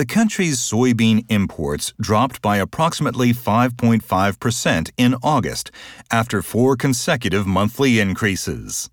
the country's soybean imports dropped by approximately 5.5% in August after four consecutive monthly increases.